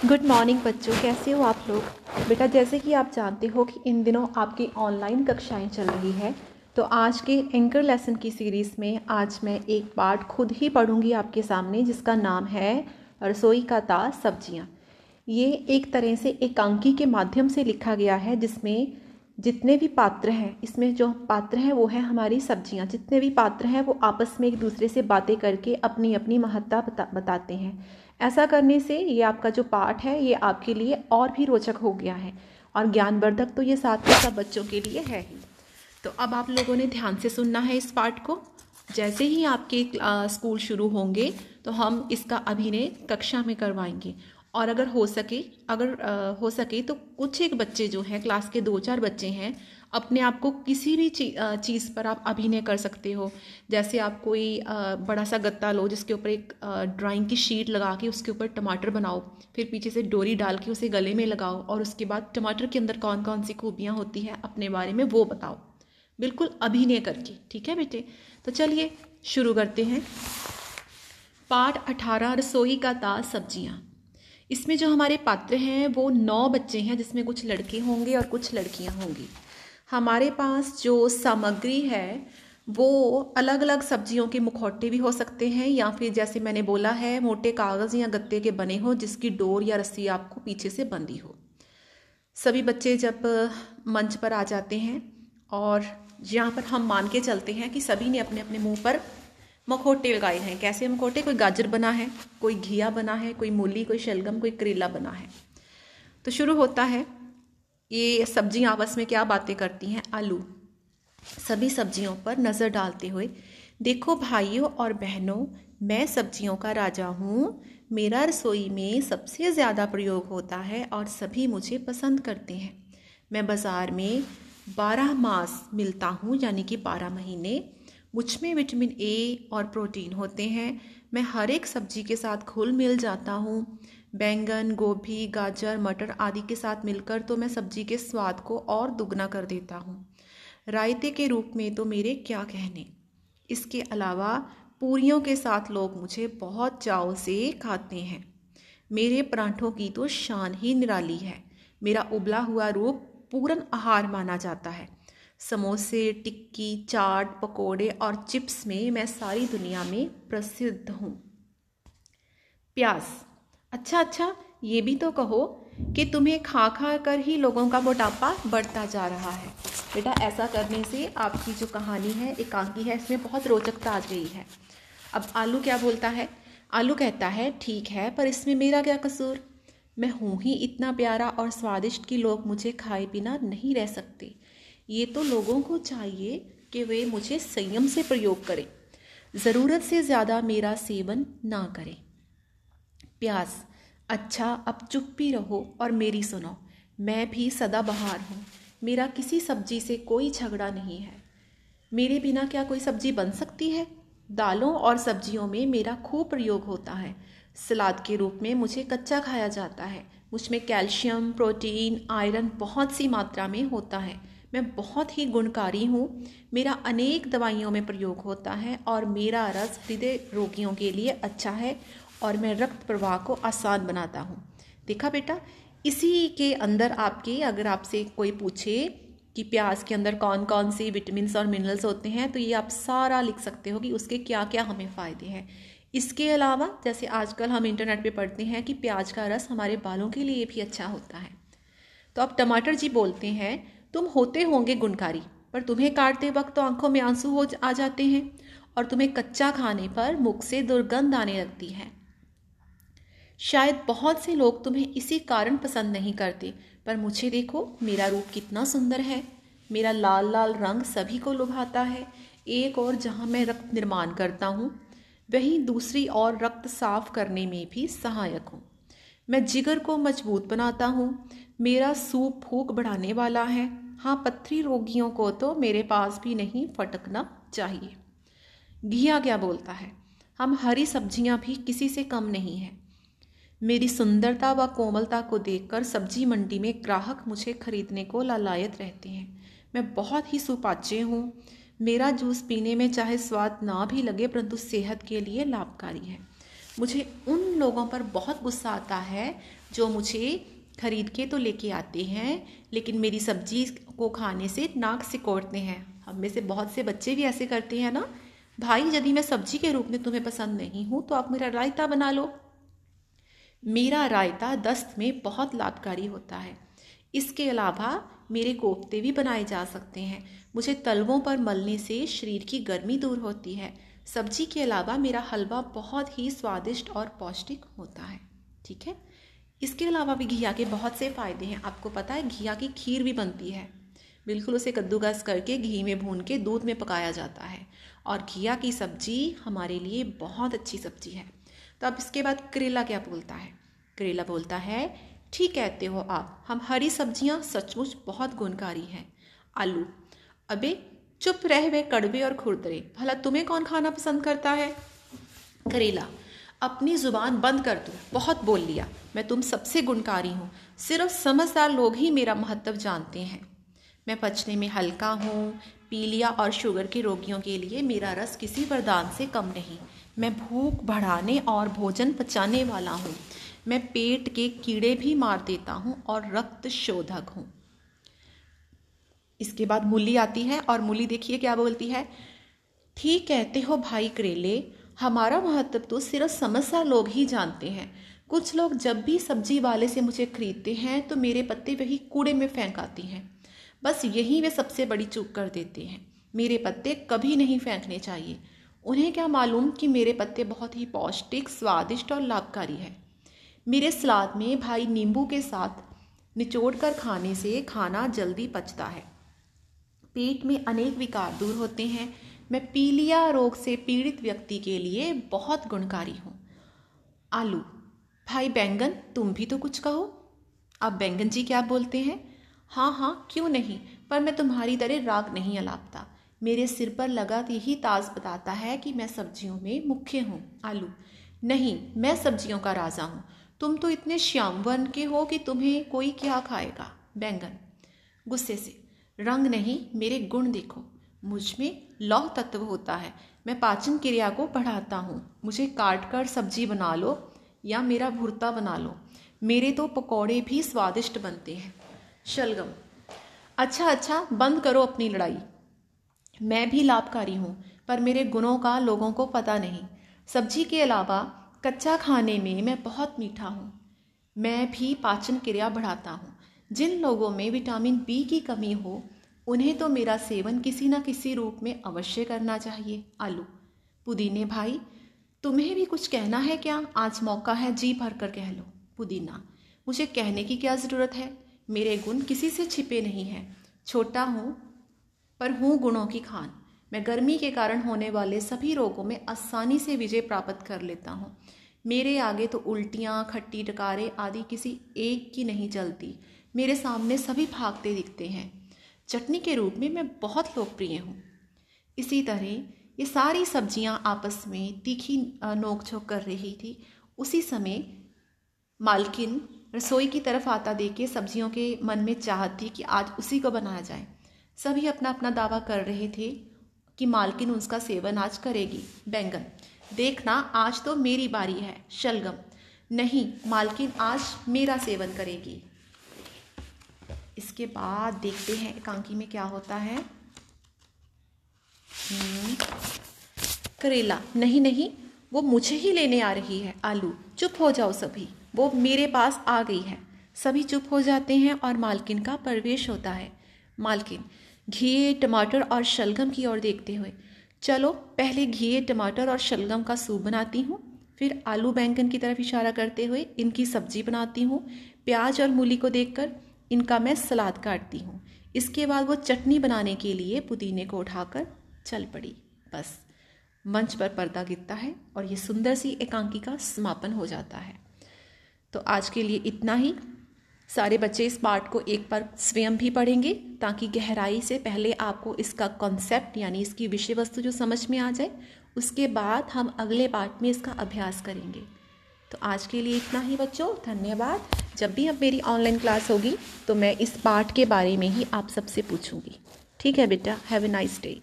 Good morning बच्चों। कैसे हो आप लोग? बेटा जैसे कि आप जानते हो कि इन दिनों आपकी ऑनलाइन कक्षाएँ चल रही है तो आज के एंकर लेसन की सीरीज़ में आज मैं एक पार्ट खुद ही पढ़ूँगी आपके सामने जिसका नाम है रसोई का ताज सब्ज़ियाँ। ये एक तरह से एकांकी के माध्यम से लिखा गया है जिसमें जितने भी पात्र हैं इसमें जो पात्र हैं वो है हमारी सब्ज़ियाँ। जितने भी पात्र हैं वो आपस में एक दूसरे से बातें करके अपनी अपनी महत्ता बता, बताते हैं। ऐसा करने से ये आपका जो पाठ है ये आपके लिए और भी रोचक हो गया है और ज्ञानवर्धक तो ये साथ के सब बच्चों के लिए है ही। तो अब आप लोगों ने ध्यान से सुनना है इस पाठ को। जैसे ही आपके स्कूल शुरू होंगे तो हम इसका अभिनय कक्षा में करवाएँगे। और अगर हो सके अगर आ, हो सके तो कुछ एक बच्चे जो हैं क्लास के दो चार बच्चे हैं अपने आप को किसी भी चीज़ पर आप अभिनय कर सकते हो। जैसे आप कोई बड़ा सा गत्ता लो, जिसके ऊपर एक ड्राइंग की शीट लगा के उसके ऊपर टमाटर बनाओ, फिर पीछे से डोरी डाल के उसे गले में लगाओ और उसके बाद टमाटर के अंदर कौन कौन सी खूबियाँ होती हैं अपने बारे में वो बताओ। बिल्कुल अभिनय करके, ठीक है बेटे? तो चलिए, शुरू करते हैं। पाठ अठारह, रसोई का ताज सब्ज़ियाँ। इसमें जो हमारे पात्र हैं, वो नौ बच्चे हैं, जिसमें कुछ लड़के होंगे और कुछ लड़कियाँ होंगी। हमारे पास जो सामग्री है, वो अलग अलग सब्जियों के मुखौटे भी हो सकते हैं, या फिर जैसे मैंने बोला है, मोटे कागज़ या गत्ते के बने हो, जिसकी डोर या रस्सी आपको पीछे से बंधी हो। सभी बच्चे जब मंच पर आ जाते हैं, और यहाँ पर हम मान के चलते हैं कि सभी ने अपने अपने मुँह पर मखोटे लगाए हैं। कैसे मखोटे? कोई गाजर बना है, कोई घिया बना है, कोई मूली, कोई शलगम, कोई करेला बना है। तो शुरू होता है ये सब्ज़ियाँ आपस में क्या बातें करती हैं? आलू। सभी सब्जियों पर नज़र डालते हुए, देखो भाइयों और बहनों, मैं सब्जियों का राजा हूँ। मेरा रसोई में सबसे ज़्यादा प्रयोग होता है और सभी मुझे पसंद करते हैं। मैं बाज़ार में बारह मास मिलता हूँ, यानी कि बारह महीने। मुझमें विटामिन ए और प्रोटीन होते हैं। मैं हर एक सब्ज़ी के साथ घुल मिल जाता हूँ। बैंगन, गोभी, गाजर, मटर आदि के साथ मिलकर तो मैं सब्ज़ी के स्वाद को और दुगना कर देता हूँ। रायते के रूप में तो मेरे क्या कहने? इसके अलावा पूरियों के साथ लोग मुझे बहुत चाव से खाते हैं। मेरे परांठों की तो शान ही निराली है। मेरा उबला हुआ रूप पूर्ण आहार माना जाता है। समोसे, टिक्की, चाट, पकोड़े और चिप्स में मैं सारी दुनिया में प्रसिद्ध हूँ। प्याज अच्छा अच्छा ये भी तो कहो कि तुम्हें खा खा कर ही लोगों का मोटापा बढ़ता जा रहा है। बेटा, ऐसा करने से आपकी जो कहानी है, एकांकी है, इसमें बहुत रोचकता आ गई है। अब आलू क्या बोलता है? आलू कहता है, ठीक है, पर इसमें मेरा क्या कसूर? मैं हूँ ही इतना प्यारा और स्वादिष्ट कि लोग मुझे खाए बिना नहीं रह सकते। ये तो लोगों को चाहिए कि वे मुझे संयम से प्रयोग करें। ज़रूरत से ज़्यादा मेरा सेवन ना करें। प्यास। अच्छा अब चुप भी रहो और मेरी सुनो। मैं भी सदा बहार हूँ। मेरा किसी सब्ज़ी से कोई झगड़ा नहीं है। मेरे बिना क्या कोई सब्ज़ी बन सकती है? दालों और सब्जियों में मेरा खूब प्रयोग होता है। सलाद के रूप में मुझे कच्चा खाया जाता है। मुझमें कैल्शियम, प्रोटीन, आयरन बहुत सी मात्रा में होता है। मैं बहुत ही गुणकारी हूँ। मेरा अनेक दवाइयों में प्रयोग होता है और मेरा रस हृदय रोगियों के लिए अच्छा है और मैं रक्त प्रवाह को आसान बनाता हूँ। देखा बेटा, इसी के अंदर आपके अगर आपसे कोई पूछे कि प्याज के अंदर कौन कौन सी विटामिन और मिनरल्स होते हैं तो ये आप सारा लिख सकते हो कि उसके क्या क्या हमें फ़ायदे हैं। इसके अलावा, जैसे आजकल हम इंटरनेट पे पढ़ते हैं कि प्याज का रस हमारे बालों के लिए भी अच्छा होता है। तो अब टमाटर जी बोलते हैं, तुम होते होंगे गुणकारी, पर तुम्हें काटते वक्त तो आँखों में आँसू हो आ जाते हैं, और तुम्हें कच्चा खाने पर मुख से दुर्गंध आने लगती है। शायद बहुत से लोग तुम्हें इसी कारण पसंद नहीं करते, पर मुझे देखो, मेरा रूप कितना सुंदर है। मेरा लाल लाल रंग सभी को लुभाता है, एक और जहाँ मैं रक्त निर्माण करता हूँ, वहीं दूसरी और रक्त साफ़ करने में भी सहायक हूँ। मैं जिगर को मज़बूत बनाता हूँ, मेरा सूप फूक बढ़ाने वाला है। हाँ पत्थरी रोगियों को तो मेरे पास भी नहीं फटकना चाहिए। घिया क्या बोलता है? हम हरी सब्ज़ियाँ भी किसी से कम नहीं हैं। मेरी सुंदरता व कोमलता को देखकर सब्ज़ी मंडी में ग्राहक मुझे खरीदने को लालायत रहते हैं। मैं बहुत ही सुपाच्य हूँ। मेरा जूस पीने में चाहे स्वाद ना भी लगे, परंतु सेहत के लिए लाभकारी है। मुझे उन लोगों पर बहुत गुस्सा आता है जो मुझे खरीद के तो लेके आते हैं, लेकिन मेरी सब्ज़ी को खाने से नाक सिकोड़ते हैं। हम में से बहुत से बच्चे भी ऐसे करते हैं ना, भाई, यदि मैं सब्ज़ी के रूप में तुम्हें पसंद नहीं हूँ तो आप मेरा रायता बना लो। मेरा रायता दस्त में बहुत लाभकारी होता है। इसके अलावा मेरे कोफ्ते भी बनाए जा सकते हैं। मुझे तलवों पर मलने से शरीर की गर्मी दूर होती है। सब्ज़ी के अलावा मेरा हलवा बहुत ही स्वादिष्ट और पौष्टिक होता है। ठीक है? इसके अलावा भी घिया के बहुत से फ़ायदे हैं। आपको पता है घिया की खीर भी बनती है। बिल्कुल उसे कद्दूकस करके घी में भून के दूध में पकाया जाता है। और घिया की सब्ज़ी हमारे लिए बहुत अच्छी सब्ज़ी है। तो अब इसके बाद करेला क्या बोलता है? करेला बोलता है, ठीक कहते हो आप, हम हरी सब्ज़ियाँ सचमुच बहुत गुणकारी हैं। आलू, अबे, चुप रह वे कड़वे और खुरदरे, भला तुम्हें कौन खाना पसंद करता है? करेला, अपनी ज़ुबान बंद कर दो बहुत बोल लिया, मैं तुम सबसे गुणकारी हूँ, सिर्फ़ समझदार लोग ही मेरा महत्व जानते हैं। मैं पचने में हल्का हूँ पीलिया और शुगर के रोगियों के लिए मेरा रस किसी वरदान से कम नहीं। मैं भूख बढ़ाने और भोजन पचाने वाला हूँ। मैं पेट के कीड़े भी मार देता हूँ और रक्त शोधक हूँ। इसके बाद मूली आती है और मूली देखिए क्या बोलती है? ठीक कहते हो भाई करेले, हमारा महत्व तो सिर्फ़ समस्या लोग ही जानते हैं। कुछ लोग जब भी सब्ज़ी वाले से मुझे खरीदते हैं तो मेरे पत्ते वही कूड़े में फेंक आती हैं। बस यही वे सबसे बड़ी चूक कर देते हैं। मेरे पत्ते कभी नहीं फेंकने चाहिए। उन्हें क्या मालूम कि मेरे पत्ते बहुत ही पौष्टिक, स्वादिष्ट और लाभकारी है। मेरे सलाद में भाई नींबू के साथ निचोड़ कर खाने से खाना जल्दी पचता है। पेट में अनेक विकार दूर होते हैं। मैं पीलिया रोग से पीड़ित व्यक्ति के लिए बहुत गुणकारी हूँ। आलू। भाई बैंगन, तुम भी तो कुछ कहो। अब बैंगन जी क्या बोलते हैं? हाँ हाँ क्यों नहीं? पर मैं तुम्हारी तरह राग नहीं अलापता। मेरे सिर पर लगा यही ताज बताता है कि मैं सब्जियों में मुख्य हूँ। आलू। नहीं, मैं सब्जियों का राजा हूँ। तुम तो इतने श्याम वर्ण के हो कि तुम्हें कोई क्या खाएगा? बैंगन। गुस्से से। रंग नहीं, मेरे गुण देखो। मुझमें लौह तत्व होता है। मैं पाचन क्रिया को बढ़ाता हूँ। मुझे काट कर सब्ज़ी बना लो या मेरा भुरता बना लो। मेरे तो पकौड़े भी स्वादिष्ट बनते हैं। शलगम। अच्छा अच्छा बंद करो अपनी लड़ाई। मैं भी लाभकारी हूँ, पर मेरे गुणों का लोगों को पता नहीं। सब्ज़ी के अलावा कच्चा खाने में मैं बहुत मीठा हूँ। मैं भी पाचन क्रिया बढ़ाता हूँ। जिन लोगों में विटामिन बी की कमी हो, उन्हें तो मेरा सेवन किसी न किसी रूप में अवश्य करना चाहिए। आलू। पुदीने भाई, तुम्हें भी कुछ कहना है क्या? आज मौका है, जी भर कर कह लो। पुदीना। मुझे कहने की क्या ज़रूरत है? मेरे गुण किसी से छिपे नहीं हैं। छोटा हूँ, पर हूँ गुणों की खान। मैं गर्मी के कारण होने वाले सभी रोगों में आसानी से विजय प्राप्त कर लेता हूँ। मेरे आगे तो उल्टियाँ, खट्टी टकारे आदि किसी एक की नहीं चलती। मेरे सामने सभी भागते दिखते हैं। चटनी के रूप में मैं बहुत लोकप्रिय हूँ। इसी तरह ये सारी सब्ज़ियाँ आपस में तीखी नोक झोंक कर रही थी। उसी समय मालकिन रसोई की तरफ़ आता देख के सब्जियों के मन में चाहत थी कि आज उसी को बनाया जाए। सभी अपना अपना दावा कर रहे थे कि मालकिन उसका सेवन आज करेगी। बैंगन देखना आज तो मेरी बारी है शलगम। नहीं मालकिन आज मेरा सेवन करेगी। इसके बाद देखते हैं एकांकी में क्या होता है। हम्म, करेला। नहीं नहीं वो मुझे ही लेने आ रही है आलू। चुप हो जाओ सभी। वो मेरे पास आ गई है। सभी चुप हो जाते हैं और मालकिन का प्रवेश होता है। मालकिन घी टमाटर और शलगम की ओर देखते हुए, चलो पहले घी टमाटर और शलगम का सूप बनाती हूँ, फिर आलू बैंगन की तरफ़ इशारा करते हुए इनकी सब्ज़ी बनाती हूँ, प्याज और मूली को देखकर इनका मैं सलाद काटती हूँ। इसके बाद वो चटनी बनाने के लिए पुदीने को उठाकर चल पड़ी। बस, मंच पर पर्दा गिरता है और ये सुंदर सी एकांकी का समापन हो जाता है। तो आज के लिए इतना ही। सारे बच्चे इस पार्ट को एक बार स्वयं भी पढ़ेंगे ताकि गहराई से पहले आपको इसका कॉन्सेप्ट यानी इसकी विषय वस्तु जो समझ में आ जाए, उसके बाद हम अगले पार्ट में इसका अभ्यास करेंगे। तो आज के लिए इतना ही बच्चों, धन्यवाद। जब भी अब मेरी ऑनलाइन क्लास होगी तो मैं इस पार्ट के बारे में ही आप सबसे पूछूँगी। ठीक है बेटा हैव ए नाइस डे